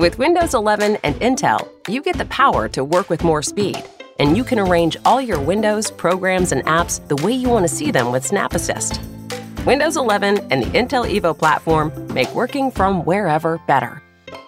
With Windows 11 and Intel, you get the power to work with more speed. And you can arrange all your Windows, programs, and apps the way you want to see them with Snap Assist. Windows 11 and the Intel Evo platform make working from wherever better.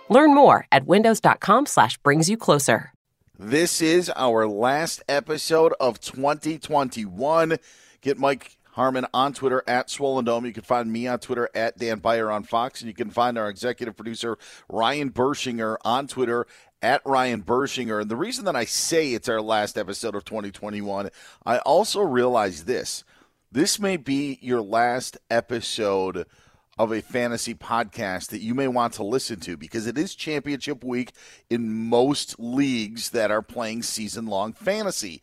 Learn more at windows.com slash brings you closer. This is our last episode of 2021. Get Mike Harmon on Twitter at Swollen Dome. You can find me on Twitter at Dan Beyer on Fox, and you can find our executive producer Ryan Bershinger on Twitter at Ryan Bershinger. And the reason that I say it's our last episode of 2021, I also realize this: this may be your last episode of a fantasy podcast that you may want to listen to because it is championship week in most leagues that are playing season long fantasy.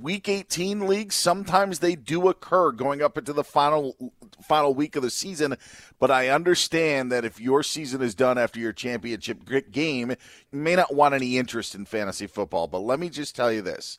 Week 18 leagues sometimes they do occur going up into the final final week of the season, but I understand that if your season is done after your championship game, you may not want any interest in fantasy football. But let me just tell you this.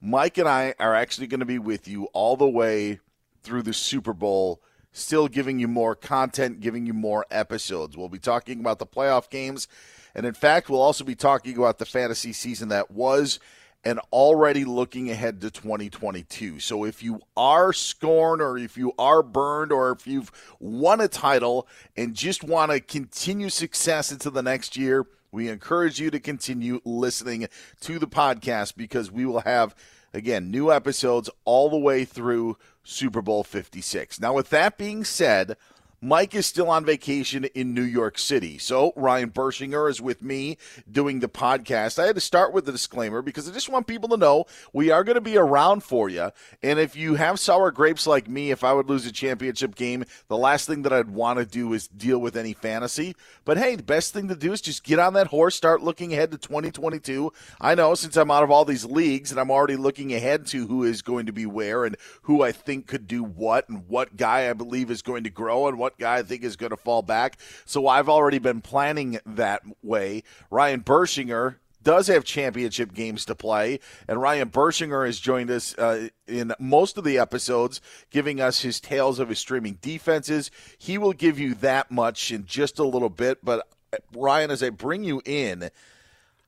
Mike and I are actually going to be with you all the way through the Super Bowl, still giving you more content, giving you more episodes. We'll be talking about the playoff games, and in fact, we'll also be talking about the fantasy season that was and already looking ahead to 2022. So if you are scorned or if you are burned or if you've won a title and just want to continue success into the next year, we encourage you to continue listening to the podcast because we will have again new episodes all the way through Super Bowl 56. Now with that being said, Mike is still on vacation in New York City. So Ryan Bershinger is with me doing the podcast. I had to start with the disclaimer because I just want people to know we are going to be around for you. And if you have sour grapes like me, if I would lose a championship game, the last thing that I'd want to do is deal with any fantasy. But hey, the best thing to do is just get on that horse, start looking ahead to 2022. I know since I'm out of all these leagues and I'm already looking ahead to who is going to be where and who I think could do what and what guy I believe is going to grow and what guy I think is going to fall back. So I've already been planning that way. Ryan Bershinger does have championship games to play, and Ryan Bershinger has joined us uh, in most of the episodes, giving us his tales of his streaming defenses. He will give you that much in just a little bit, but Ryan, as I bring you in,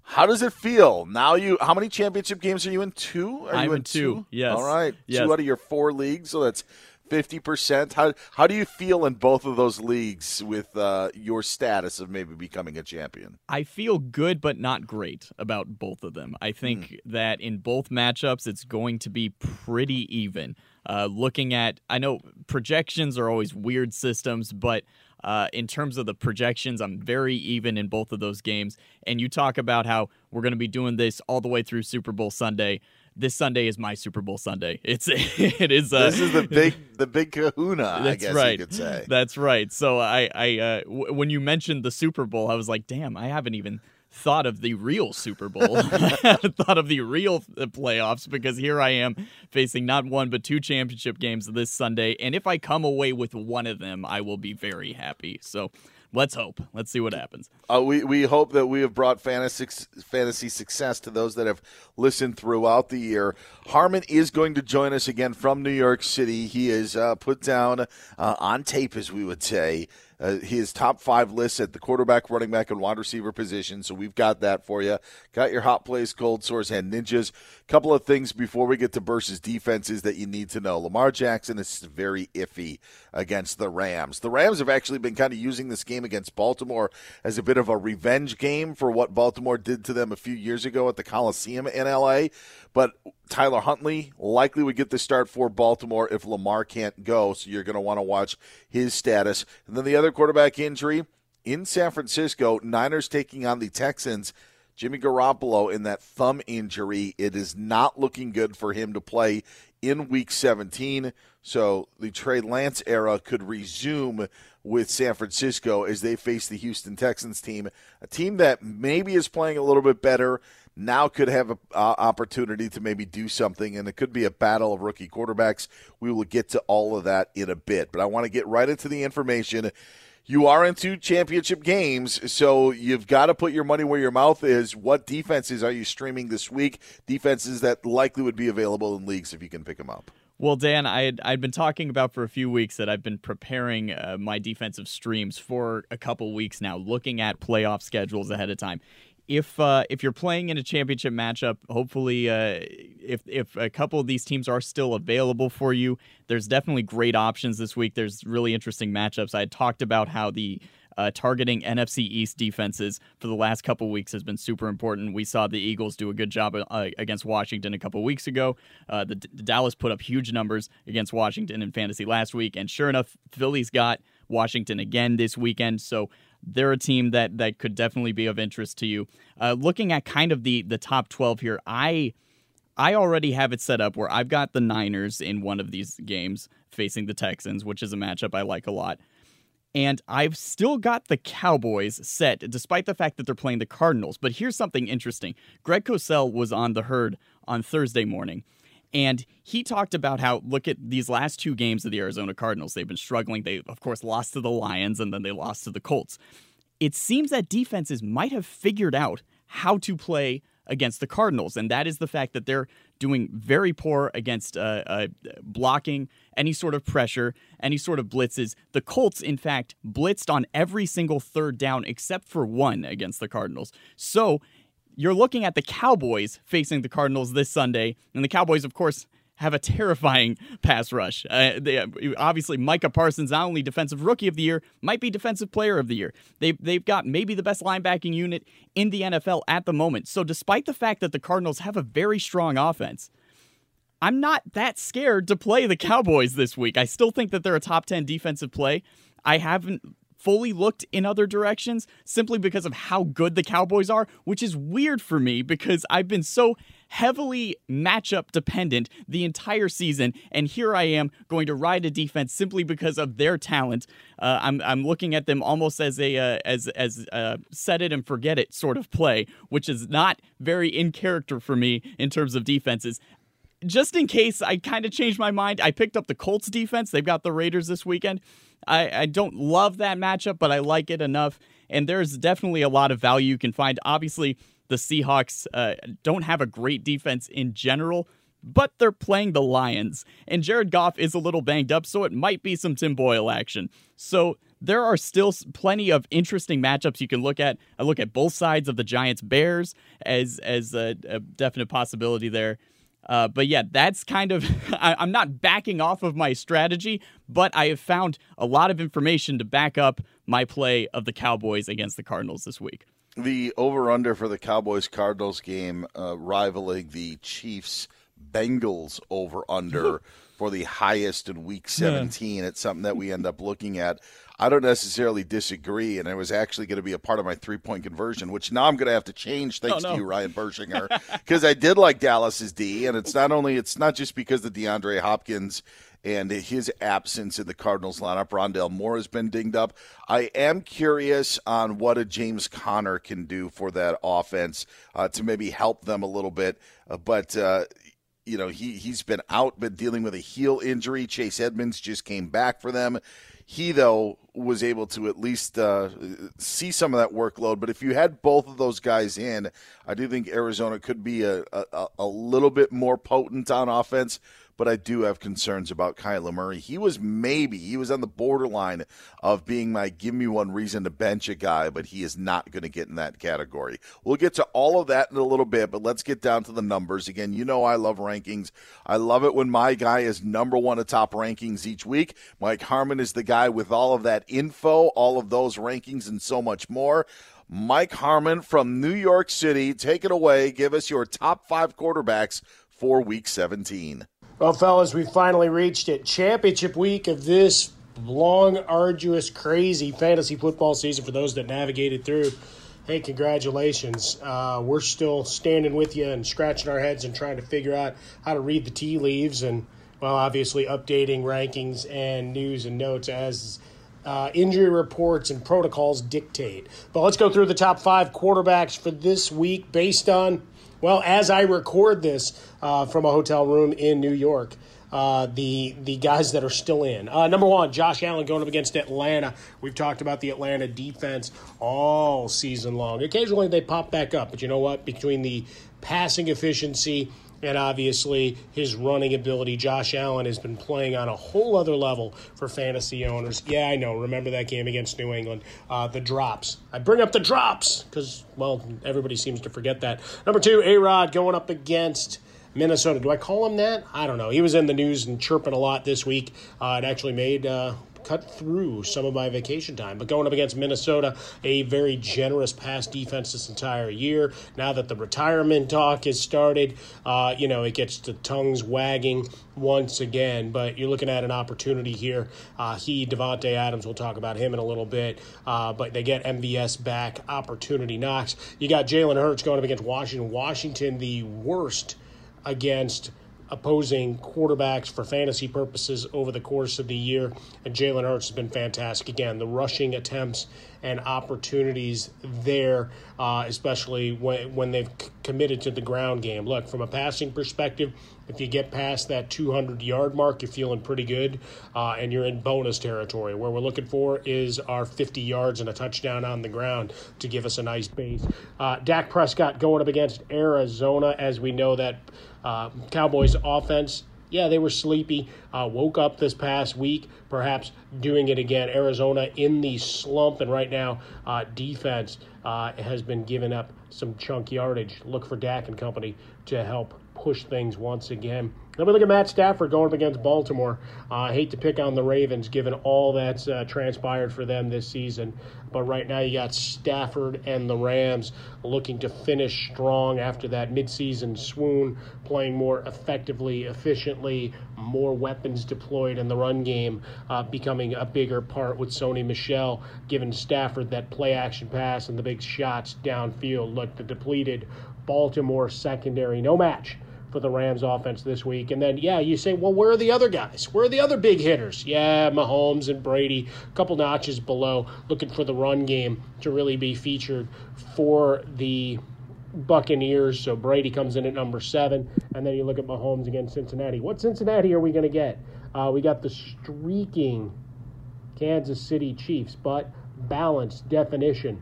how does it feel now? You how many championship games are you in? Two? Are I'm you in two, yes. All right, Yes. two out of your four leagues, so that's fifty percent. How how do you feel in both of those leagues with uh, your status of maybe becoming a champion? I feel good, but not great about both of them. I think that in both matchups, it's going to be pretty even. Uh, looking at, I know projections are always weird systems, but uh, in terms of the projections, I'm very even in both of those games. And you talk about how we're going to be doing this all the way through Super Bowl Sunday. This Sunday is my Super Bowl Sunday. It's it is. Uh, this is the big the big Kahuna, I That's guess right. you could say. That's right. So I, I, uh, w- when you mentioned the Super Bowl, I was like, damn, I haven't even thought of the real Super Bowl. I haven't thought of the real uh, playoffs because here I am facing not one but two championship games this Sunday, and if I come away with one of them, I will be very happy. So. Let's hope. Let's see what happens. Uh, we we hope that we have brought fantasy fantasy success to those that have listened throughout the year. Harmon is going to join us again from New York City. He is uh, put down uh, on tape, as we would say. Uh, his top five lists at the quarterback, running back, and wide receiver position. So we've got that for you. Got your hot plays, cold sores, and ninjas. Couple of things before we get to versus defenses that you need to know. Lamar Jackson is very iffy against the Rams. The Rams have actually been kind of using this game against Baltimore as a bit of a revenge game for what Baltimore did to them a few years ago at the Coliseum in LA. But Tyler Huntley likely would get the start for Baltimore if Lamar can't go. So you're going to want to watch his status. And then the other quarterback injury in San Francisco, Niners taking on the Texans. Jimmy Garoppolo in that thumb injury, it is not looking good for him to play in week 17. So the Trey Lance era could resume with San Francisco as they face the Houston Texans team, a team that maybe is playing a little bit better. Now could have an uh, opportunity to maybe do something, and it could be a battle of rookie quarterbacks. We will get to all of that in a bit, but I want to get right into the information you are into championship games, so you've got to put your money where your mouth is. What defenses are you streaming this week? Defenses that likely would be available in leagues if you can pick them up. Well, Dan, I had, I'd been talking about for a few weeks that I've been preparing uh, my defensive streams for a couple weeks now, looking at playoff schedules ahead of time. If uh, if you're playing in a championship matchup, hopefully, uh, if if a couple of these teams are still available for you, there's definitely great options this week. There's really interesting matchups. I talked about how the uh, targeting NFC East defenses for the last couple weeks has been super important. We saw the Eagles do a good job uh, against Washington a couple weeks ago. Uh, the, the Dallas put up huge numbers against Washington in fantasy last week, and sure enough, Philly's got Washington again this weekend. So they're a team that that could definitely be of interest to you. Uh, looking at kind of the the top twelve here, I. I already have it set up where I've got the Niners in one of these games facing the Texans, which is a matchup I like a lot. And I've still got the Cowboys set, despite the fact that they're playing the Cardinals. But here's something interesting Greg Cosell was on the herd on Thursday morning. And he talked about how, look at these last two games of the Arizona Cardinals. They've been struggling. They, of course, lost to the Lions and then they lost to the Colts. It seems that defenses might have figured out how to play against the Cardinals, and that is the fact that they're doing very poor against uh, uh, blocking any sort of pressure, any sort of blitzes. The Colts, in fact, blitzed on every single third down except for one against the Cardinals. So you're looking at the Cowboys facing the Cardinals this Sunday, and the Cowboys, of course, have a terrifying pass rush. Uh, they, obviously, Micah Parsons, not only defensive rookie of the year, might be defensive player of the year. They've, they've got maybe the best linebacking unit in the NFL at the moment. So, despite the fact that the Cardinals have a very strong offense, I'm not that scared to play the Cowboys this week. I still think that they're a top 10 defensive play. I haven't fully looked in other directions simply because of how good the Cowboys are, which is weird for me because I've been so heavily matchup dependent the entire season, and here I am going to ride a defense simply because of their talent. Uh, I'm I'm looking at them almost as a uh, as as uh, set it and forget it sort of play, which is not very in character for me in terms of defenses just in case I kind of changed my mind, I picked up the Colts defense. They've got the Raiders this weekend. I, I don't love that matchup, but I like it enough. And there's definitely a lot of value you can find. Obviously, the Seahawks uh, don't have a great defense in general, but they're playing the Lions. And Jared Goff is a little banged up, so it might be some Tim Boyle action. So there are still plenty of interesting matchups you can look at. I look at both sides of the Giants Bears as as a, a definite possibility there. Uh, but yeah, that's kind of, I, am not backing off of my strategy, but I have found a lot of information to back up my play of the Cowboys against the Cardinals this week. The over under for the Cowboys Cardinals game uh, rivaling the Chiefs Bengals over under for the highest in week 17. Yeah. It's something that we end up looking at. I don't necessarily disagree, and it was actually going to be a part of my three point conversion, which now I'm going to have to change thanks oh, no. to you, Ryan Bershinger, because I did like Dallas's D, and it's not only it's not just because of DeAndre Hopkins and his absence in the Cardinals lineup. Rondale Moore has been dinged up. I am curious on what a James Conner can do for that offense uh, to maybe help them a little bit, uh, but. Uh, you know, he, he's been out, been dealing with a heel injury. Chase Edmonds just came back for them. He, though, was able to at least uh, see some of that workload. But if you had both of those guys in, I do think Arizona could be a, a, a little bit more potent on offense but I do have concerns about Kyler Murray. He was maybe, he was on the borderline of being my give me one reason to bench a guy, but he is not going to get in that category. We'll get to all of that in a little bit, but let's get down to the numbers. Again, you know I love rankings. I love it when my guy is number one atop rankings each week. Mike Harmon is the guy with all of that info, all of those rankings, and so much more. Mike Harmon from New York City, take it away. Give us your top five quarterbacks for week 17. Well, fellas, we finally reached it. Championship week of this long, arduous, crazy fantasy football season for those that navigated through. Hey, congratulations. Uh, we're still standing with you and scratching our heads and trying to figure out how to read the tea leaves and, well, obviously updating rankings and news and notes as uh, injury reports and protocols dictate. But let's go through the top five quarterbacks for this week based on well, as I record this uh, from a hotel room in New York, uh, the the guys that are still in. Uh, number one, Josh Allen going up against Atlanta. We've talked about the Atlanta defense all season long. Occasionally they pop back up, but you know what? Between the passing efficiency and obviously his running ability. Josh Allen has been playing on a whole other level for fantasy owners. Yeah, I know. Remember that game against New England? Uh, the drops. I bring up the drops because, well, everybody seems to forget that. Number two, A Rod going up against. Minnesota. Do I call him that? I don't know. He was in the news and chirping a lot this week. Uh, it actually made uh, cut through some of my vacation time. But going up against Minnesota, a very generous pass defense this entire year. Now that the retirement talk has started, uh, you know, it gets the tongues wagging once again. But you're looking at an opportunity here. Uh, he, Davante Adams, we'll talk about him in a little bit. Uh, but they get MVS back. Opportunity knocks. You got Jalen Hurts going up against Washington. Washington, the worst against opposing quarterbacks for fantasy purposes over the course of the year. And Jalen Hurts has been fantastic. Again, the rushing attempts and opportunities there, uh, especially when, when they've c- committed to the ground game. Look, from a passing perspective, if you get past that 200 yard mark, you're feeling pretty good uh, and you're in bonus territory. Where we're looking for is our 50 yards and a touchdown on the ground to give us a nice base. Uh, Dak Prescott going up against Arizona, as we know that uh, Cowboys offense, yeah, they were sleepy. Uh, woke up this past week, perhaps doing it again. Arizona in the slump, and right now, uh, defense uh, has been giving up some chunk yardage. Look for Dak and company to help push things once again. Then we look at Matt Stafford going up against Baltimore. Uh, I hate to pick on the Ravens given all that's uh, transpired for them this season, but right now you got Stafford and the Rams looking to finish strong after that midseason swoon, playing more effectively, efficiently, more weapons deployed in the run game, uh, becoming a bigger part with Sony Michel, giving Stafford that play action pass and the big shots downfield. Look, the depleted Baltimore secondary, no match for the Rams offense this week. And then, yeah, you say, well, where are the other guys? Where are the other big hitters? Yeah, Mahomes and Brady, a couple notches below, looking for the run game to really be featured for the Buccaneers. So Brady comes in at number seven. And then you look at Mahomes against Cincinnati. What Cincinnati are we going to get? Uh, we got the streaking Kansas City Chiefs, but balanced definition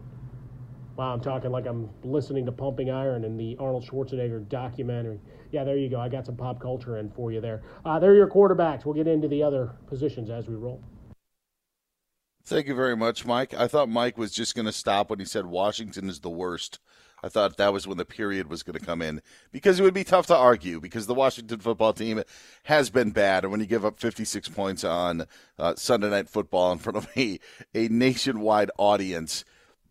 Wow, I'm talking like I'm listening to Pumping Iron and the Arnold Schwarzenegger documentary. Yeah, there you go. I got some pop culture in for you there. Uh, there are your quarterbacks. We'll get into the other positions as we roll. Thank you very much, Mike. I thought Mike was just going to stop when he said Washington is the worst. I thought that was when the period was going to come in because it would be tough to argue because the Washington football team has been bad. And when you give up 56 points on uh, Sunday Night Football in front of a, a nationwide audience,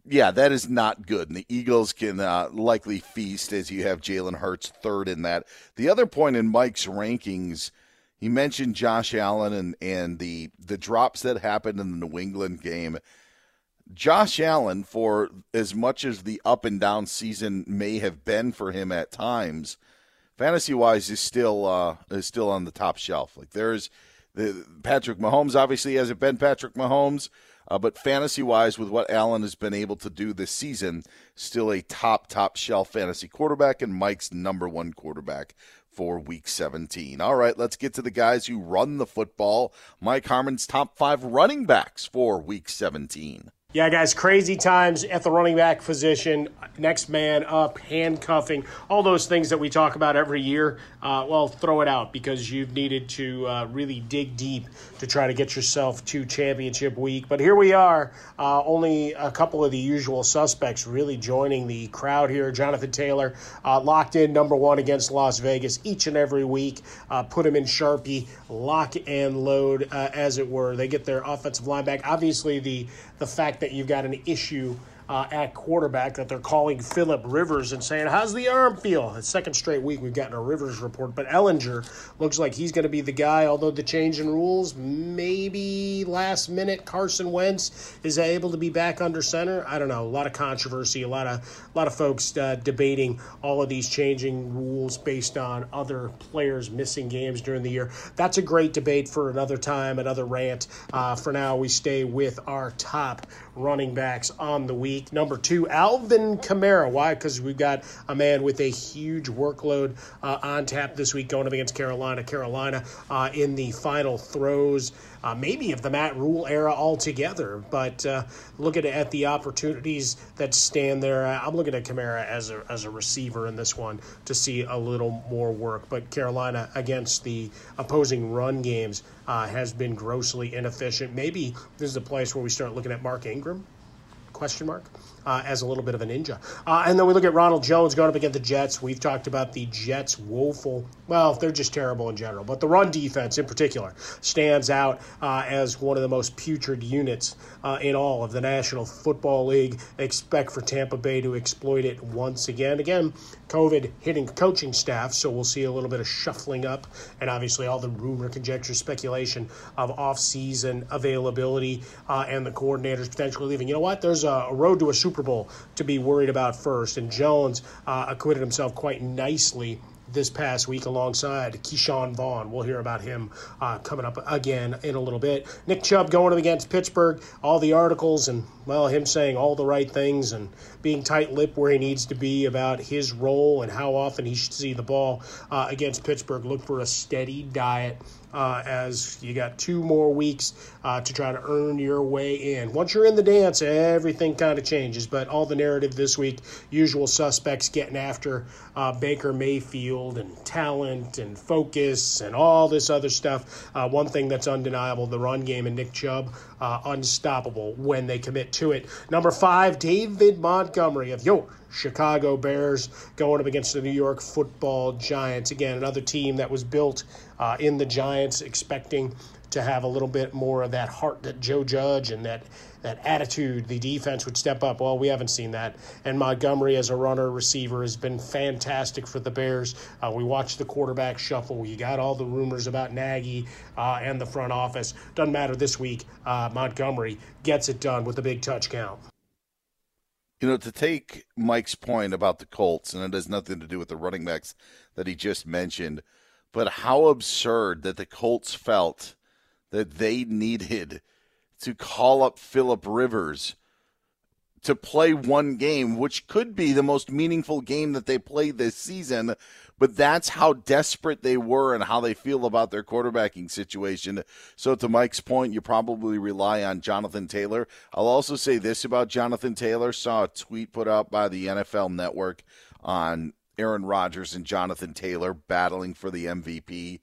yeah, that is not good. And the Eagles can uh, likely feast as you have Jalen Hurts third in that. The other point in Mike's rankings, he mentioned Josh Allen and, and the, the drops that happened in the New England game. Josh Allen, for as much as the up and down season may have been for him at times, fantasy wise is still uh, is still on the top shelf. Like there's the Patrick Mahomes obviously hasn't been Patrick Mahomes, uh, but fantasy wise with what Allen has been able to do this season, still a top top shelf fantasy quarterback and Mike's number one quarterback for week 17. All right, let's get to the guys who run the football. Mike Harmon's top five running backs for week 17. Yeah, guys, crazy times at the running back position. Next man up, handcuffing, all those things that we talk about every year. Uh, well, throw it out because you've needed to uh, really dig deep to try to get yourself to championship week. But here we are, uh, only a couple of the usual suspects really joining the crowd here. Jonathan Taylor, uh, locked in number one against Las Vegas each and every week. Uh, put him in Sharpie, lock and load, uh, as it were. They get their offensive line back. Obviously, the the fact that you've got an issue uh, at quarterback that they're calling Philip Rivers and saying, How's the arm feel? The second straight week we've gotten a Rivers report, but Ehlinger looks like he's going to be the guy, although the change in rules, maybe last minute Carson Wentz is able to be back under center. I don't know. A lot of controversy, a lot of, a lot of folks uh, debating all of these changing rules based on other players missing games during the year. That's a great debate for another time, another rant. Uh, for now, we stay with our top running backs on the week. Number two, Alvin Kamara. Why? Because we've got a man with a huge workload uh, on tap this week going up against Carolina. Carolina uh, in the final throes. Uh, maybe of the Matt Rhule era altogether. But uh, looking at the opportunities that stand there, uh, I'm looking at Kamara as a, as a receiver in this one to see a little more work. But Carolina against the opposing run games uh, has been grossly inefficient. Maybe this is a place where we start looking at Mark Ingram question mark uh, as a little bit of a ninja. Uh, and then we look at Ronald Jones going up against the Jets. We've talked about the Jets' woeful, well, they're just terrible in general, but the run defense in particular stands out uh, as one of the most putrid units uh, in all of the National Football League. Expect for Tampa Bay to exploit it once again. Again, COVID hitting coaching staff, so we'll see a little bit of shuffling up, and obviously all the rumor, conjecture, speculation of off-season availability uh, and the coordinators potentially leaving. You know what? There's a road to a Super Bowl to be worried about first, and Jones uh, acquitted himself quite nicely this past week alongside Ke'Shawn Vaughn. We'll hear about him uh, coming up again in a little bit. Nick Chubb going against Pittsburgh, all the articles and, well, him saying all the right things and being tight lipped where he needs to be about his role and how often he should see the ball uh, against Pittsburgh. Look for a steady diet uh, as you got two more weeks uh, to try to earn your way in. Once you're in the dance, everything kind of changes. But all the narrative this week, usual suspects getting after uh, Baker Mayfield and talent and focus and all this other stuff. Uh, one thing that's undeniable the run game and Nick Chubb, uh, unstoppable when they commit to it. Number five, David Montgomery of your Chicago Bears going up against the New York football Giants. Again, another team that was built uh, in the Giants, expecting to have a little bit more of that heart that Joe Judge and that that attitude, the defense would step up. Well, we haven't seen that. And Montgomery as a runner receiver has been fantastic for the Bears. Uh, we watched the quarterback shuffle. You got all the rumors about Nagy uh, and the front office. Doesn't matter this week. Uh, Montgomery gets it done with a big touch count. You know, to take Mike's point about the Colts, and it has nothing to do with the running backs that he just mentioned, but how absurd that the Colts felt that they needed to call up Philip Rivers to play one game, which could be the most meaningful game that they played this season. But that's how desperate they were and how they feel about their quarterbacking situation. So, to Mike's point, you probably rely on Jonathan Taylor. I'll also say this about Jonathan Taylor. Saw a tweet put out by the NFL Network on Aaron Rodgers and Jonathan Taylor battling for the MVP.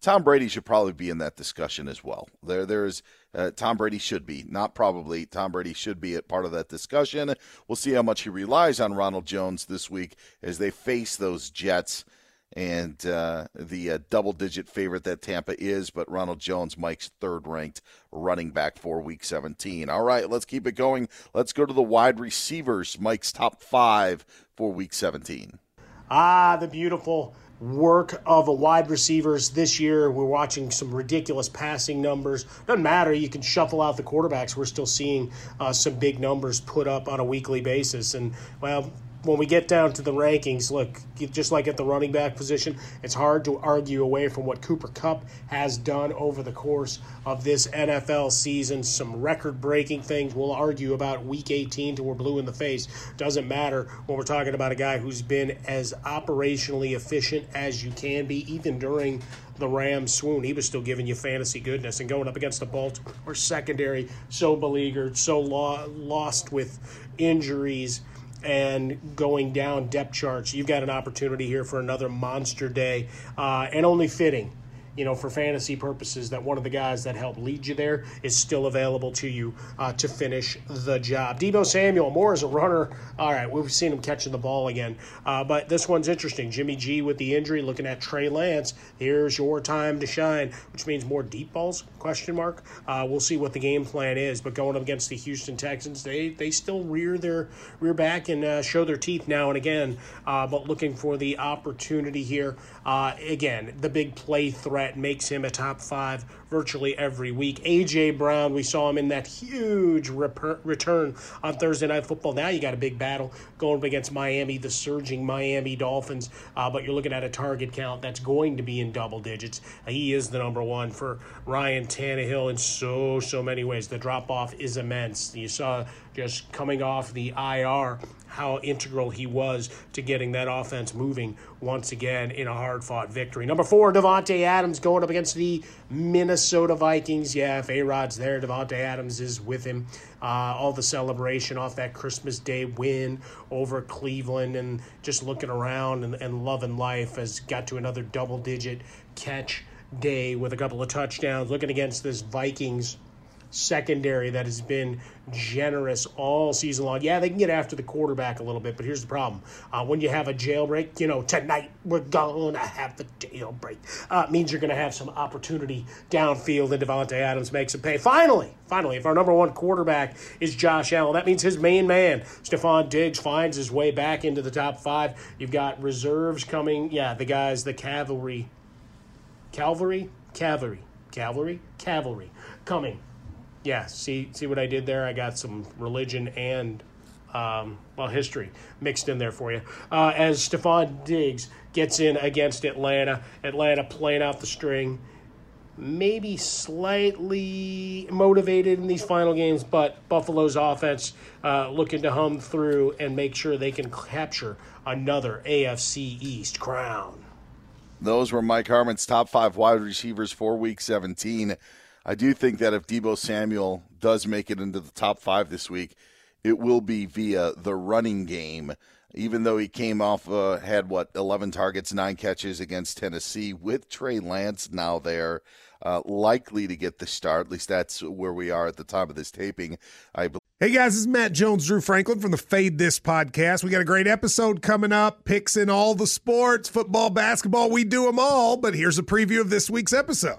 Tom Brady should probably be in that discussion as well. There, there's uh, Tom Brady should be, not probably. Tom Brady should be a part of that discussion. We'll see how much he relies on Ronald Jones this week as they face those Jets and uh, the uh, double digit favorite that Tampa is, but Ronald Jones, Mike's third ranked running back for week 17. All right, let's keep it going. Let's go to the wide receivers, Mike's top five for week 17. Ah, the beautiful work of a wide receivers this year. We're watching some ridiculous passing numbers. Doesn't matter. You can shuffle out the quarterbacks. We're still seeing uh, some big numbers put up on a weekly basis. And, well, when we get down to the rankings, look, just like at the running back position, it's hard to argue away from what Cooper Kupp has done over the course of this NFL season. Some record breaking things. We'll argue about week 18 till we're blue in the face. Doesn't matter when we're talking about a guy who's been as operationally efficient as you can be, even during the Rams swoon. He was still giving you fantasy goodness and going up against the Baltimore secondary, so beleaguered, so lo- lost with injuries and going down depth charts. You've got an opportunity here for another monster day, uh, and only fitting you know, for fantasy purposes, that one of the guys that helped lead you there is still available to you uh, to finish the job. Deebo Samuel, more as a runner. All right, we've seen him catching the ball again, uh, but this one's interesting. Jimmy G with the injury, looking at Trey Lance. Here's your time to shine, which means more deep balls? Question mark. Uh, we'll see what the game plan is, but going up against the Houston Texans, they they still rear their rear back and uh, show their teeth now and again, uh, but looking for the opportunity here. Uh, again, the big play threat makes him a top five virtually every week. A.J. Brown, we saw him in that huge return on Thursday Night Football. Now you got a big battle going up against Miami, the surging Miami Dolphins, uh, but you're looking at a target count that's going to be in double digits. Uh, he is the number one for Ryan Tannehill in so, so many ways. The drop off is immense. You saw just coming off the IR how integral he was to getting that offense moving once again in a hard fought victory. Number four, Davante Adams going up against the Minnesota Vikings. Yeah, if A Rod's there, Davante Adams is with him. Uh, all the celebration off that Christmas Day win over Cleveland and just looking around and, and loving life has got to another double digit catch day with a couple of touchdowns. Looking against this Vikings secondary that has been generous all season long. Yeah, they can get after the quarterback a little bit, but here's the problem. Uh, when you have a jailbreak, you know, tonight we're going to have the jailbreak, uh, means you're going to have some opportunity downfield, and Davante Adams makes a pay. Finally, finally, if our number one quarterback is Josh Allen, that means his main man, Stefon Diggs, finds his way back into the top five. You've got reserves coming. Yeah, the guys, the cavalry. Cavalry? Cavalry. Cavalry? Cavalry coming yeah, see see what I did there? I got some religion and um, well history mixed in there for you. Uh, as Stefon Diggs gets in against Atlanta, Atlanta playing out the string, maybe slightly motivated in these final games, but Buffalo's offense uh, looking to hum through and make sure they can capture another AFC East crown. Those were Mike Harmon's top five wide receivers for Week 17. I do think that if Deebo Samuel does make it into the top five this week, it will be via the running game. Even though he came off, uh, had what, 11 targets, nine catches against Tennessee with Trey Lance now there, uh, likely to get the start. At least that's where we are at the time of this taping. I believe. Hey guys, this is Matt Jones, Drew Franklin from the Fade This podcast. We got a great episode coming up, picks in all the sports, football, basketball, we do them all. But here's a preview of this week's episode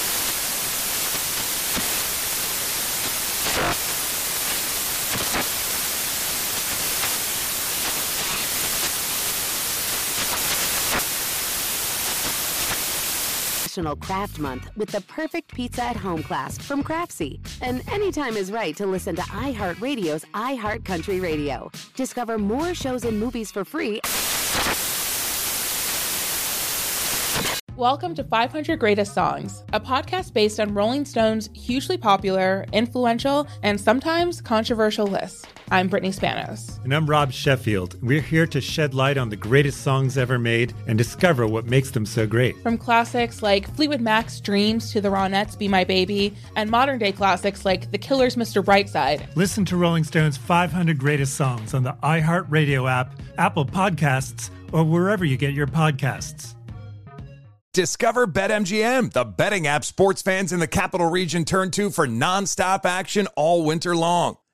National Craft Month with the perfect pizza at home class from Craftsy. And anytime is right to listen to iHeartRadio's iHeartCountry Radio. Discover more shows and movies for free. Welcome to 500 Greatest Songs, a podcast based on Rolling Stone's hugely popular, influential, and sometimes controversial list. I'm Brittany Spanos. And I'm Rob Sheffield. We're here to shed light on the greatest songs ever made and discover what makes them so great. From classics like Fleetwood Mac's Dreams to the Ronettes' Be My Baby, and modern day classics like The Killer's Mr. Brightside. Listen to Rolling Stone's 500 Greatest Songs on the iHeartRadio app, Apple Podcasts, or wherever you get your podcasts. Discover BetMGM, the betting app sports fans in the capital region turn to for nonstop action all winter long.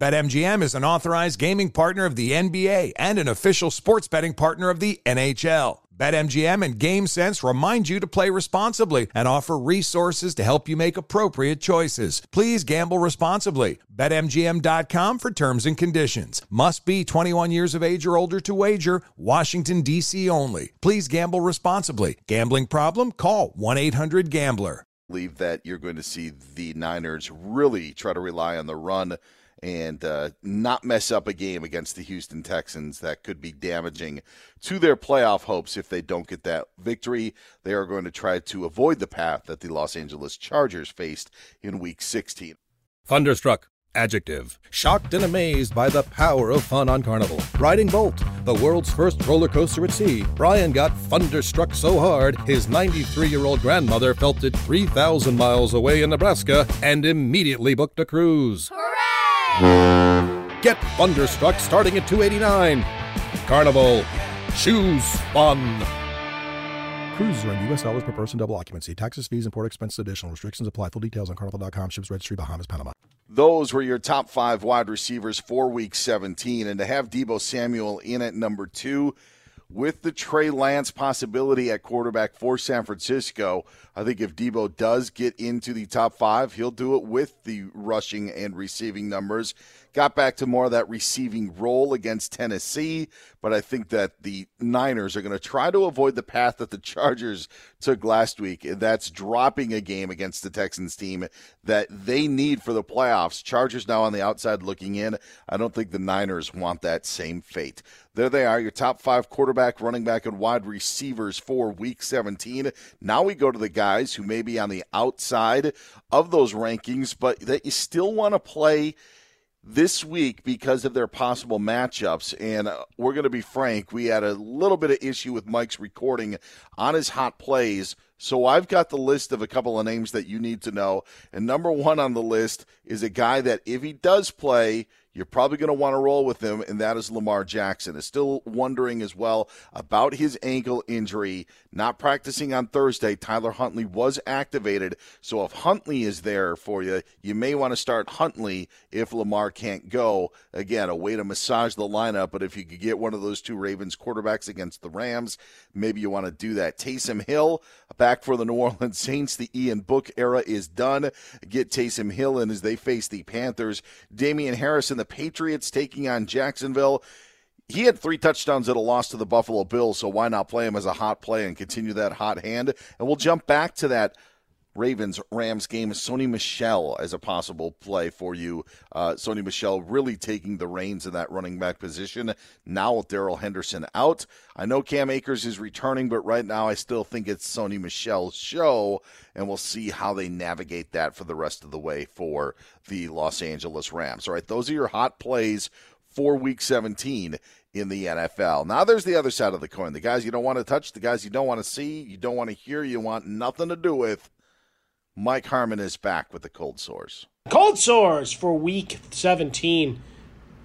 BetMGM is an authorized gaming partner of the NBA and an official sports betting partner of the NHL. BetMGM and GameSense remind you to play responsibly and offer resources to help you make appropriate choices. Please gamble responsibly. BetMGM.com for terms and conditions. Must be 21 years of age or older to wager. Washington, D.C. only. Please gamble responsibly. Gambling problem? Call 1 800 Gambler. believe that you're going to see the Niners really try to rely on the run and uh, not mess up a game against the Houston Texans that could be damaging to their playoff hopes if they don't get that victory. They are going to try to avoid the path that the Los Angeles Chargers faced in Week 16. Thunderstruck. Adjective. Shocked and amazed by the power of fun on Carnival. Riding Bolt, the world's first roller coaster at sea, Brian got thunderstruck so hard his 93 year old grandmother felt it 3,000 miles away in Nebraska and immediately booked a cruise. Get Thunderstruck starting at 289. Carnival. Choose fun. Cruises are in U.S. dollars per person, double occupancy. Taxes, fees, and port expenses additional. Restrictions apply. Full details on carnival.com. Ships registry, Bahamas, Panama. Those were your top five wide receivers for week 17. And to have Deebo Samuel in at number two, with the Trey Lance possibility at quarterback for San Francisco, I think if Deebo does get into the top five, he'll do it with the rushing and receiving numbers. Got back to more of that receiving role against Tennessee, but I think that the Niners are going to try to avoid the path that the Chargers took last week. That's dropping a game against the Texans team that they need for the playoffs. Chargers now on the outside looking in. I don't think the Niners want that same fate. There they are, your top five quarterback, running back, and wide receivers for week 17. Now we go to the guys who may be on the outside of those rankings, but that you still want to play this week because of their possible matchups. And uh, we're going to be frank, we had a little bit of issue with Mike's recording on his hot plays. So I've got the list of a couple of names that you need to know. And number one on the list is a guy that, if he does play, you're probably going to want to roll with him, and that is Lamar Jackson. Is still wondering as well about his ankle injury. Not practicing on Thursday. Tyler Huntley was activated, so if Huntley is there for you, you may want to start Huntley if Lamar can't go. Again, a way to massage the lineup, but if you could get one of those two Ravens quarterbacks against the Rams, maybe you want to do that. Taysom Hill back for the New Orleans Saints. The Ian Book era is done. Get Taysom Hill in as they face the Panthers. Damien Harris and the Patriots taking on Jacksonville. He had three touchdowns at a loss to the Buffalo Bills, so why not play him as a hot play and continue that hot hand? And we'll jump back to that Ravens Rams game. Sony Michel as a possible play for you. Uh, Sony Michel really taking the reins in that running back position now with Darrell Henderson out. I know Cam Akers is returning, but right now I still think it's Sony Michel's show, and we'll see how they navigate that for the rest of the way for the Los Angeles Rams. All right, those are your hot plays for Week 17 in the NFL. Now, there's the other side of the coin. The guys you don't want to touch, the guys you don't want to see, you don't want to hear, you want nothing to do with. Mike Harmon is back with the cold sores. Cold sores for Week 17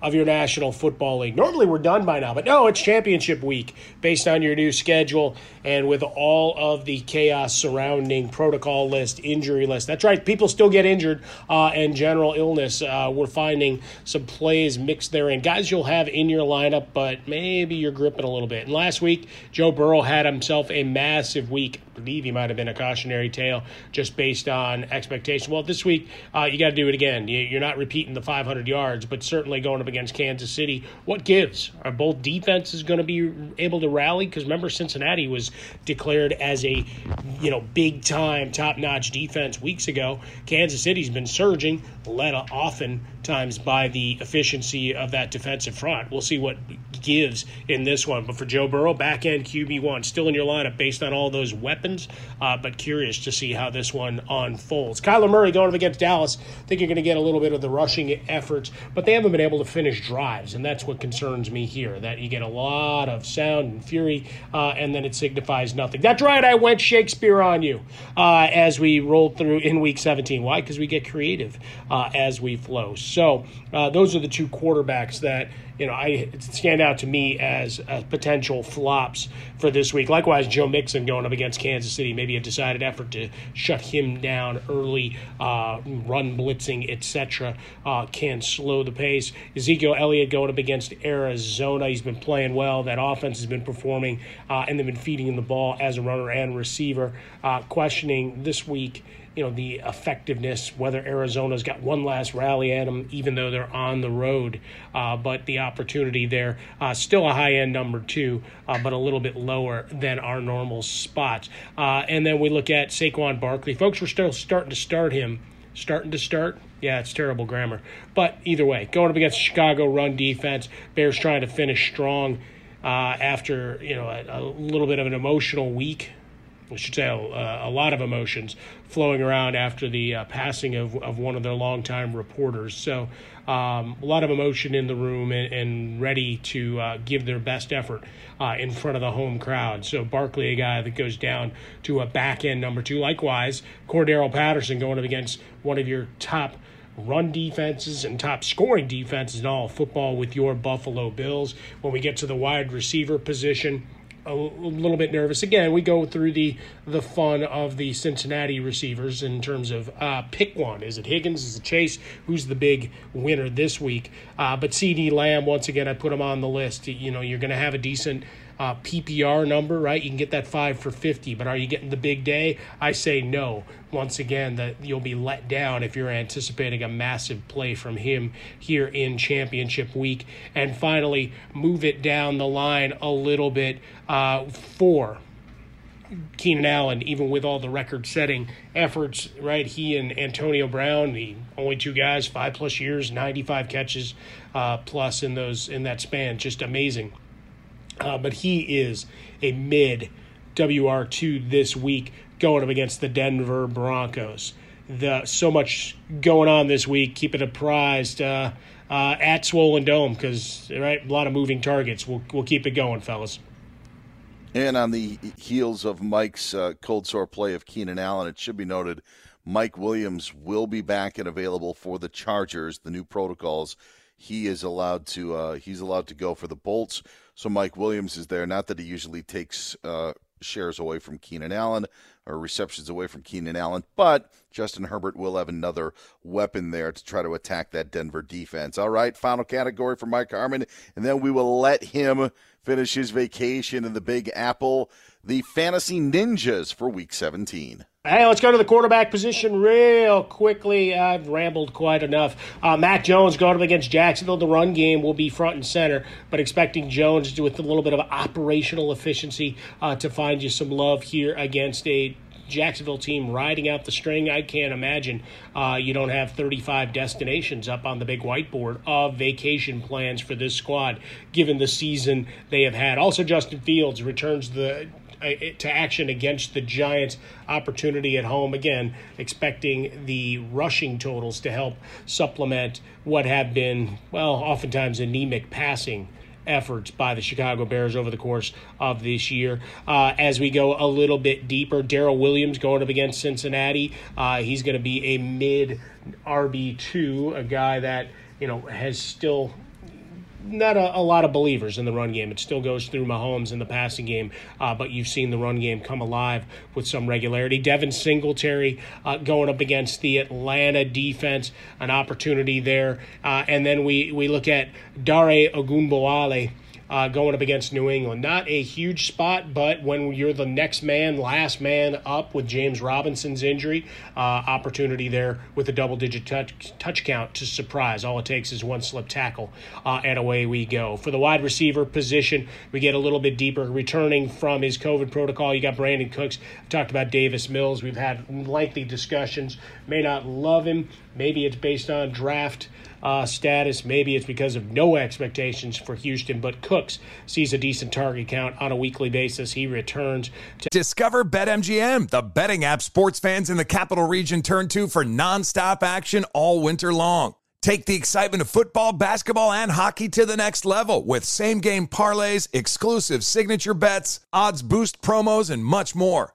of your National Football League. Normally we're done by now, but no, it's championship week based on your new schedule and with all of the chaos surrounding protocol list, injury list. That's right, people still get injured uh, and general illness. Uh, we're finding some plays mixed therein. Guys you'll have in your lineup, but maybe you're gripping a little bit. And last week, Joe Burrow had himself a massive week. I believe he might have been a cautionary tale just based on expectation. Well, this week, uh, you got to do it again. You're not repeating the 500 yards, but certainly going up against Kansas City. What gives? Are both defenses going to be able to rally? Because remember, Cincinnati was declared as a you know big time, top notch defense weeks ago. Kansas City's been surging, led oftentimes by the efficiency of that defensive front. We'll see what gives in this one. But for Joe Burrow, back end QB one, still in your lineup based on all those weapons. Uh, but curious to see how this one unfolds. Kyler Murray going up against Dallas. I think you're going to get a little bit of the rushing efforts, but they haven't been able to finish drives, and that's what concerns me here. That you get a lot of sound and fury, uh, and then it signifies nothing. That's right, I went Shakespeare on you uh, as we rolled through in Week 17. Why? Because we get creative uh, as we flow. So uh, those are the two quarterbacks that you know, I stand out to me as uh, potential flops for this week. Likewise, Joe Mixon going up against Kansas City, maybe a decided effort to shut him down early, uh, run blitzing, etc., uh, can slow the pace. Ezekiel Elliott going up against Arizona. He's been playing well. That offense has been performing, uh, and they've been feeding him the ball as a runner and receiver. Uh, questioning this week you know the effectiveness whether arizona's got one last rally at them even though they're on the road. Uh, but the opportunity there uh, still a high end number two uh, but a little bit lower than our normal spots uh, and then we look at Saquon Barkley. Folks were still starting to start him. Starting to start? Yeah, it's terrible grammar. But either way, going up against Chicago run defense, Bears trying to finish strong uh, after you know a, a, little bit of an emotional week I should say, a, a, lot of emotions flowing around after the uh, passing of, of one of their longtime reporters. So, um, a lot of emotion in the room and, and ready to uh, give their best effort uh, in front of the home crowd. So, Barkley, a guy that goes down to a back end number two. Likewise, Cordarrelle Patterson going up against one of your top run defenses and top scoring defenses in all football with your Buffalo Bills. When we get to the wide receiver position, a little bit nervous. Again, we go through the the fun of the Cincinnati receivers in terms of uh, pick one. Is it Higgins? Is it Chase? Who's the big winner this week? Uh, but CeeDee Lamb, once again, I put him on the list. You know, you're going to have a decent uh, PPR number, right? You can get that five for 50, but are you getting the big day? I say no. Once again, that you'll be let down if you're anticipating a massive play from him here in championship week. And finally, move it down the line a little bit uh, for Keenan Allen, even with all the record setting efforts, right? He and Antonio Brown, the only two guys, five plus years, 95 catches uh, plus in those in that span. Just amazing. Uh, but he is a mid WR2 this week going up against the Denver Broncos. The so much going on this week. Keep it apprised uh, uh, at Swollen Dome because right, a lot of moving targets. We'll we'll keep it going, fellas. And on the heels of Mike's uh, cold sore play of Keenan Allen, it should be noted Mike Williams will be back and available for the Chargers. The new protocols, he is allowed to uh, he's allowed to go for the Bolts. So Mike Williams is there. Not that he usually takes uh, shares away from Keenan Allen or receptions away from Keenan Allen, but Justin Herbert will have another weapon there to try to attack that Denver defense. All right, final category for Mike Harmon, and then we will let him finish his vacation in the Big Apple. The Fantasy Ninjas for Week 17. Hey, let's go to the quarterback position real quickly. I've rambled quite enough. Uh, Jones going up against Jacksonville. The run game will be front and center, but expecting Jones with a little bit of operational efficiency uh, to find you some love here against a Jacksonville team riding out the string. I can't imagine uh, you don't have 35 destinations up on the big whiteboard of vacation plans for this squad, given the season they have had. Also, Justin Fields returns the to action against the Giants. Opportunity at home again, expecting the rushing totals to help supplement what have been well, oftentimes anemic passing efforts by the Chicago Bears over the course of this year. Uh, as we go a little bit deeper, Darrel Williams going up against Cincinnati. Uh, he's going to be a mid RB2, a guy that, you know, has still not a, a, lot of believers in the run game. It still goes through Mahomes in the passing game, uh, but you've seen the run game come alive with some regularity. Devin Singletary uh, going up against the Atlanta defense, an opportunity there. Uh, and then we, we look at Dare Ogunbowale uh, going up against New England. Not a huge spot, but when you're the next man, last man up with James Robinson's injury, uh, opportunity there with a double digit touch, touch count to surprise. All it takes is one slip tackle, uh, and away we go. For the wide receiver position, we get a little bit deeper. Returning from his COVID protocol, you got Brandin Cooks. We talked about Davis Mills. We've had lengthy discussions. May not love him. Maybe it's based on draft uh, status. Maybe it's because of no expectations for Houston, but Cooks sees a decent target count on a weekly basis. He returns to Discover BetMGM, the betting app sports fans in the capital region turn to for nonstop action all winter long. Take the excitement of football, basketball, and hockey to the next level with same game parlays, exclusive signature bets, odds boost promos, and much more.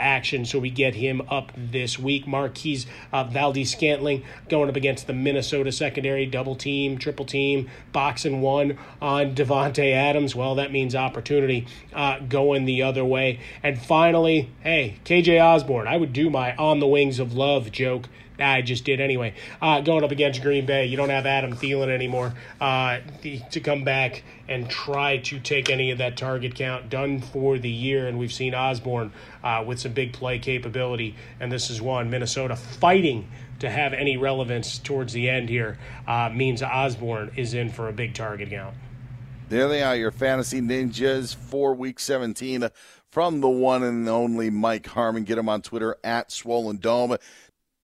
action, so we get him up this week. Marquez uh, Valdes-Scantling going up against the Minnesota secondary, double team, triple team, boxing one on Davante Adams. Well, that means opportunity uh, going the other way. And finally, hey, KJ Osborne, I would do my on the wings of love joke I just did anyway. Uh, going up against Green Bay, you don't have Adam Thielen anymore uh, to come back and try to take any of that target count done for the year. And we've seen Osborne uh, with some big play capability, and this is one Minnesota fighting to have any relevance towards the end here uh, means Osborne is in for a big target count. There they are, your fantasy ninjas for week 17 from the one and only Mike Harmon. Get him on Twitter at Swollen Dome.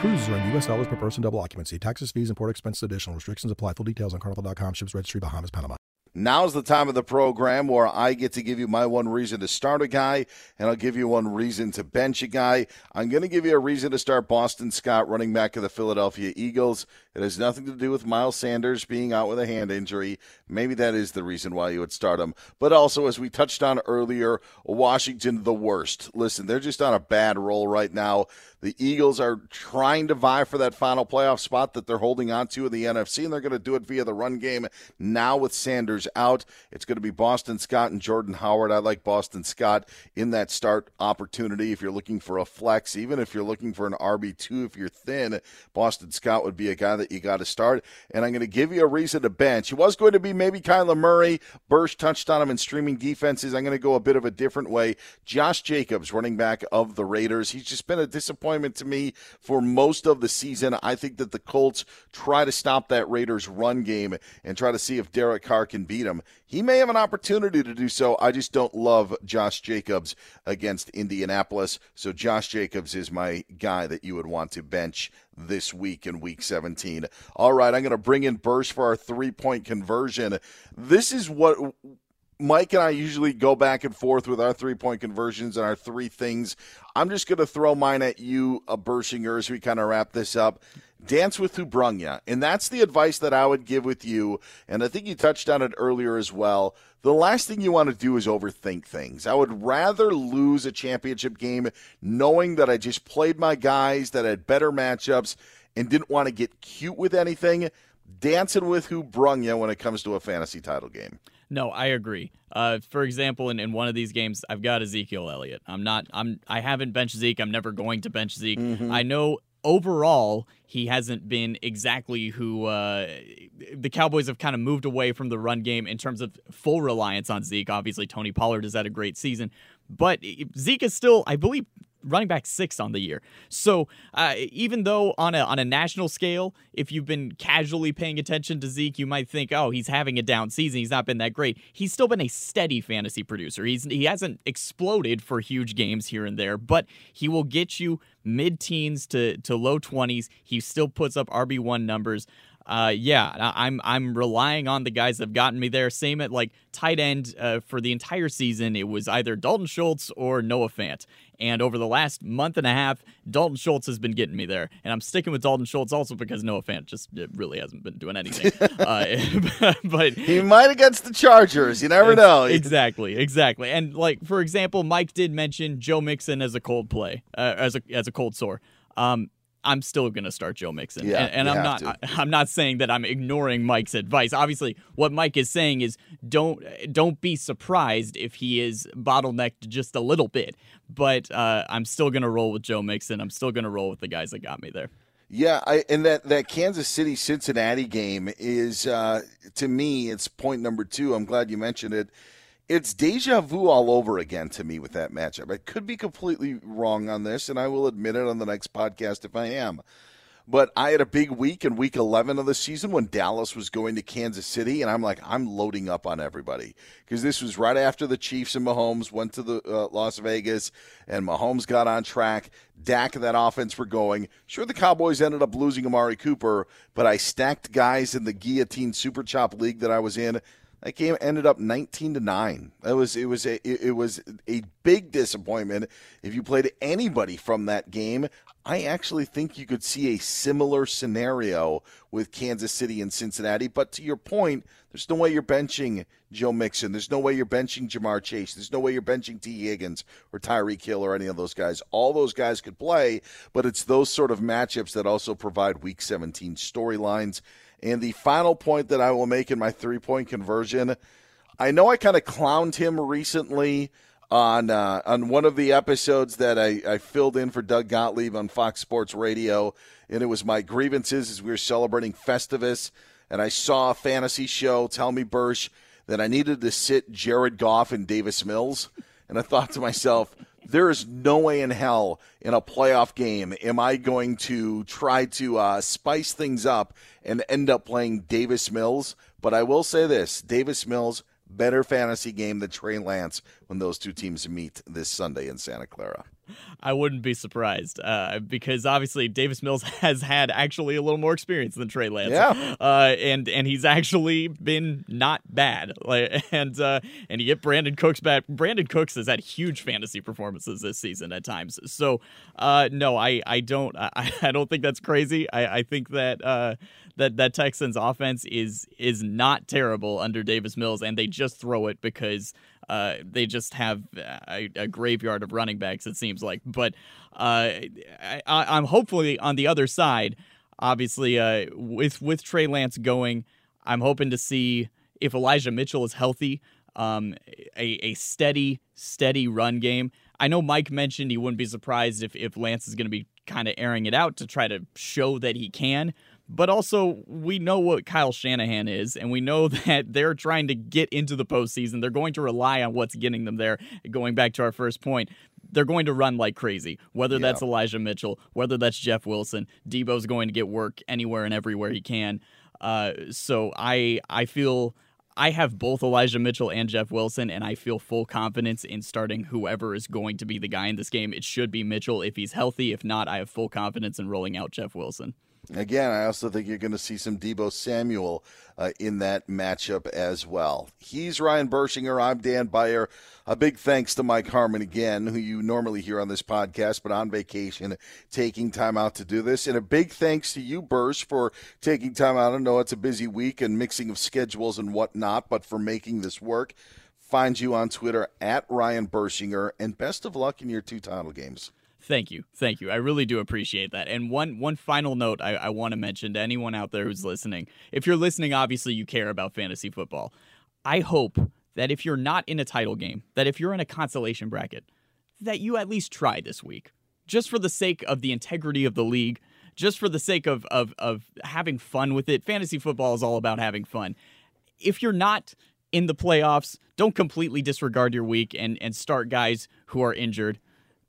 Cruises are in U.S. dollars per person, double occupancy. Taxes, fees, and port expenses additional. Restrictions apply. Full details on carnival.com. Ships registry, Bahamas, Panama. Now's the time of the program where I get to give you my one reason to start a guy, and I'll give you one reason to bench a guy. I'm going to give you a reason to start Boston Scott, running back of the Philadelphia Eagles. It has nothing to do with Miles Sanders being out with a hand injury. Maybe that is the reason why you would start him. But also, as we touched on earlier, Washington the worst. Listen, they're just on a bad roll right now. The Eagles are trying to vie for that final playoff spot that they're holding on to in the NFC, and they're going to do it via the run game. Now with Sanders out, it's going to be Boston Scott and Jordan Howard. I like Boston Scott in that start opportunity if you're looking for a flex, even if you're looking for an RB2, if you're thin, Boston Scott would be a guy that you got to start. And I'm going to give you a reason to bench. He was going to be maybe Kyler Murray. Bursch touched on him in streaming defenses. I'm going to go a bit of a different way. Josh Jacobs, running back of the Raiders. He's just been a disappointment disappointment to me for most of the season. I think that the Colts try to stop that Raiders run game and try to see if Derek Carr can beat him. He may have an opportunity to do so. I just don't love Josh Jacobs against Indianapolis. So Josh Jacobs is my guy that you would want to bench this week in week 17. All right, I'm going to bring in Burst for our three point conversion. This is what Mike and I usually go back and forth with our three point conversions and our three things. I'm just going to throw mine at you, a Bershinger, as we kind of wrap this up. Dance with who brung ya. And that's the advice that I would give with you. And I think you touched on it earlier as well. The last thing you want to do is overthink things. I would rather lose a championship game knowing that I just played my guys, that had better matchups, and didn't want to get cute with anything. Dancing with who brung ya when it comes to a fantasy title game. No, I agree. Uh, for example, in, in one of these games, I've got Ezekiel Elliott. I'm not. I'm. I haven't benched Zeke. I'm never going to bench Zeke. Mm-hmm. I know overall he hasn't been exactly who uh, the Cowboys have kind of moved away from the run game in terms of full reliance on Zeke. Obviously, Tony Pollard has had a great season, but Zeke is still, I believe, running back six on the year. So uh, even though on a on a national scale, if you've been casually paying attention to Zeke, you might think, oh, he's having a down season. He's not been that great. He's still been a steady fantasy producer. He's he hasn't exploded for huge games here and there, but he will get you mid teens to to low twenties. He still puts up RB one numbers uh, yeah, I'm I'm relying on the guys that have gotten me there. Same at like tight end uh, for the entire season. It was either Dalton Schultz or Noah Fant. And over the last month and a half, Dalton Schultz has been getting me there. And I'm sticking with Dalton Schultz also because Noah Fant just really hasn't been doing anything. uh, but he might against the Chargers. You never know. Exactly, exactly. And like for example, Mike did mention Joe Mixon as a cold play, uh, as a as a cold sore. Um, I'm still going to start Joe Mixon. Yeah, and, and I'm not I, I'm not saying that I'm ignoring Mike's advice. Obviously, what Mike is saying is don't don't be surprised if he is bottlenecked just a little bit. But uh, I'm still going to roll with Joe Mixon. I'm still going to roll with the guys that got me there. Yeah, I, and that, that Kansas City Cincinnati game is uh, to me it's point number two. I'm glad you mentioned it it's deja vu all over again to me with that matchup. I could be completely wrong on this, and I will admit it on the next podcast if I am. But I had a big week in week 11 of the season when Dallas was going to Kansas City, and I'm like, I'm loading up on everybody because this was right after the Chiefs and Mahomes went to the uh, Las Vegas, and Mahomes got on track. Dak and that offense were going. Sure, the Cowboys ended up losing Amari Cooper, but I stacked guys in the Guillotine Super Chop League that I was in that game ended up 19 to 9. It was it was a it was a big disappointment if you played anybody from that game. I actually think you could see a similar scenario with Kansas City and Cincinnati, but to your point, there's no way you're benching Joe Mixon. There's no way you're benching Ja'Marr Chase. There's no way you're benching Tee Higgins or Tyreek Hill or any of those guys. All those guys could play, but it's those sort of matchups that also provide week 17 storylines. And the final point that I will make in my three point conversion I know I kind of clowned him recently on uh, on one of the episodes that I, I filled in for Doug Gottlieb on Fox Sports Radio, and it was my grievances as we were celebrating Festivus, and I saw a fantasy show tell me Bursch that I needed to sit Jared Goff and Davis Mills, and I thought to myself, there is no way in hell in a playoff game am I going to try to uh, spice things up and end up playing Davis Mills. But I will say this: Davis Mills better fantasy game than Trey Lance when those two teams meet this Sunday in Santa Clara. I wouldn't be surprised uh, because obviously Davis Mills has had actually a little more experience than Trey Lance. Yeah, uh, and and he's actually been not bad. Like, and uh, and you get Brandin Cooks back. Brandin Cooks has had huge fantasy performances this season at times. So uh, no, I I don't I, I don't think that's crazy. I I think that uh, that that Texans offense is is not terrible under Davis Mills, and they just throw it because uh, they just have a, a, graveyard of running backs. It seems like, but uh, I, am hopefully on the other side. Obviously, uh, with with Trey Lance going, I'm hoping to see if Elijah Mitchell is healthy. Um, a, a steady, steady run game. I know Mike mentioned he wouldn't be surprised if, if Lance is going to be kind of airing it out to try to show that he can. But also, we know what Kyle Shanahan is, and we know that they're trying to get into the postseason. They're going to rely on what's getting them there. Going back to our first point, they're going to run like crazy. Whether yeah. that's Elijah Mitchell, whether that's Jeff Wilson, Deebo's going to get work anywhere and everywhere he can. Uh, so I I feel I have both Elijah Mitchell and Jeff Wilson, and I feel full confidence in starting whoever is going to be the guy in this game. It should be Mitchell if he's healthy. If not, I have full confidence in rolling out Jeff Wilson. Again, I also think you're going to see some Deebo Samuel uh, in that matchup as well. He's Ryan Bershinger. I'm Dan Beyer. A big thanks to Mike Harmon again, who you normally hear on this podcast, but on vacation, taking time out to do this. And a big thanks to you, Bursch, for taking time out. I know it's a busy week and mixing of schedules and whatnot, but for making this work. Find you on Twitter at Ryan Bershinger, and best of luck in your two title games. Thank you, thank you. I really do appreciate that. And one one final note I, I want to mention to anyone out there who's listening: if you're listening, obviously you care about fantasy football. I hope that if you're not in a title game, that if you're in a consolation bracket, that you at least try this week, just for the sake of the integrity of the league, just for the sake of of of having fun with it. Fantasy football is all about having fun. If you're not in the playoffs, don't completely disregard your week and and start guys who are injured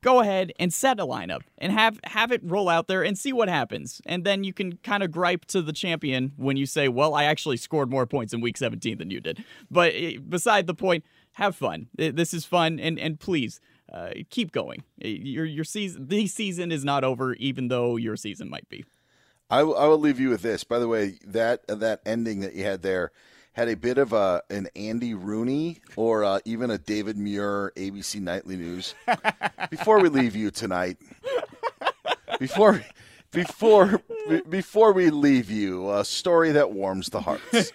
go ahead and set a lineup and have have it roll out there and see what happens. And then you can kind of gripe to the champion when you say, "Well, I actually scored more points in week 17 than you did." But eh, beside the point, have fun. This is fun and and please uh, keep going. Eh, your your season the season is not over even though your season might be. I, w- I will leave you with this. By the way, that that ending that you had there had a bit of a an Andy Rooney or uh, even a David Muir ABC Nightly News. before we leave you tonight, before before before we leave you, a story that warms the hearts.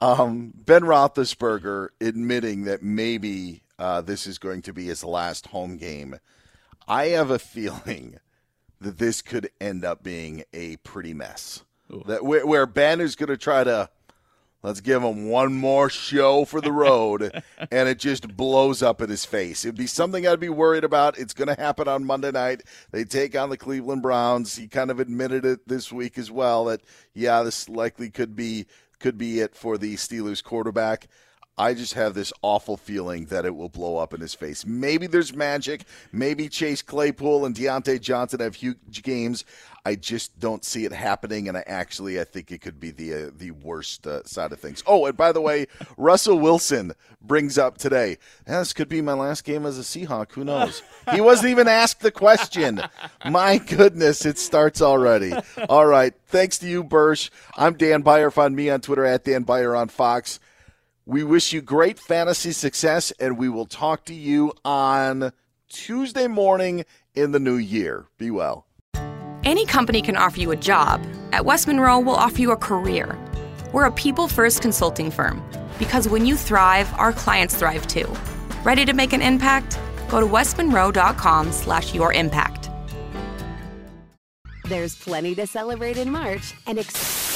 Um, ben Roethlisberger admitting that maybe uh, this is going to be his last home game. I have a feeling that this could end up being a pretty mess. Ooh. That where, where Ben is going to try to Let's give him one more show for the road, and it just blows up in his face. It'd be something I'd be worried about. It's going to happen on Monday night. They take on the Cleveland Browns. He kind of admitted it this week as well that yeah, this likely could be could be it for the Steelers quarterback. I just have this awful feeling that it will blow up in his face. Maybe there's magic. Maybe Chase Claypool and Diontae Johnson have huge games. I just don't see it happening, and I actually I think it could be the uh, the worst uh, side of things. Oh, and by the way, Russell Wilson brings up today. this could be my last game as a Seahawk. Who knows? he wasn't even asked the question. My goodness, it starts already. All right, thanks to you, Bursch. I'm Dan Beyer. Find me on Twitter at Dan Beyer on Fox. We wish you great fantasy success, and we will talk to you on Tuesday morning in the new year. Be well. Any company can offer you a job. At West Monroe, we'll offer you a career. We're a people first consulting firm because when you thrive, our clients thrive too. Ready to make an impact? Go to westmonroe.com slash your impact. There's plenty to celebrate in March and ex-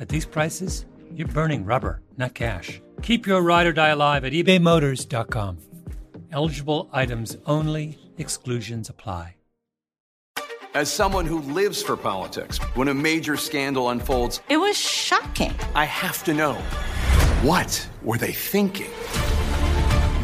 at these prices, you're burning rubber, not cash. Keep your ride or die alive at ebaymotors.com. Eligible items only, exclusions apply. As someone who lives for politics, when a major scandal unfolds, it was shocking. I have to know what were they thinking?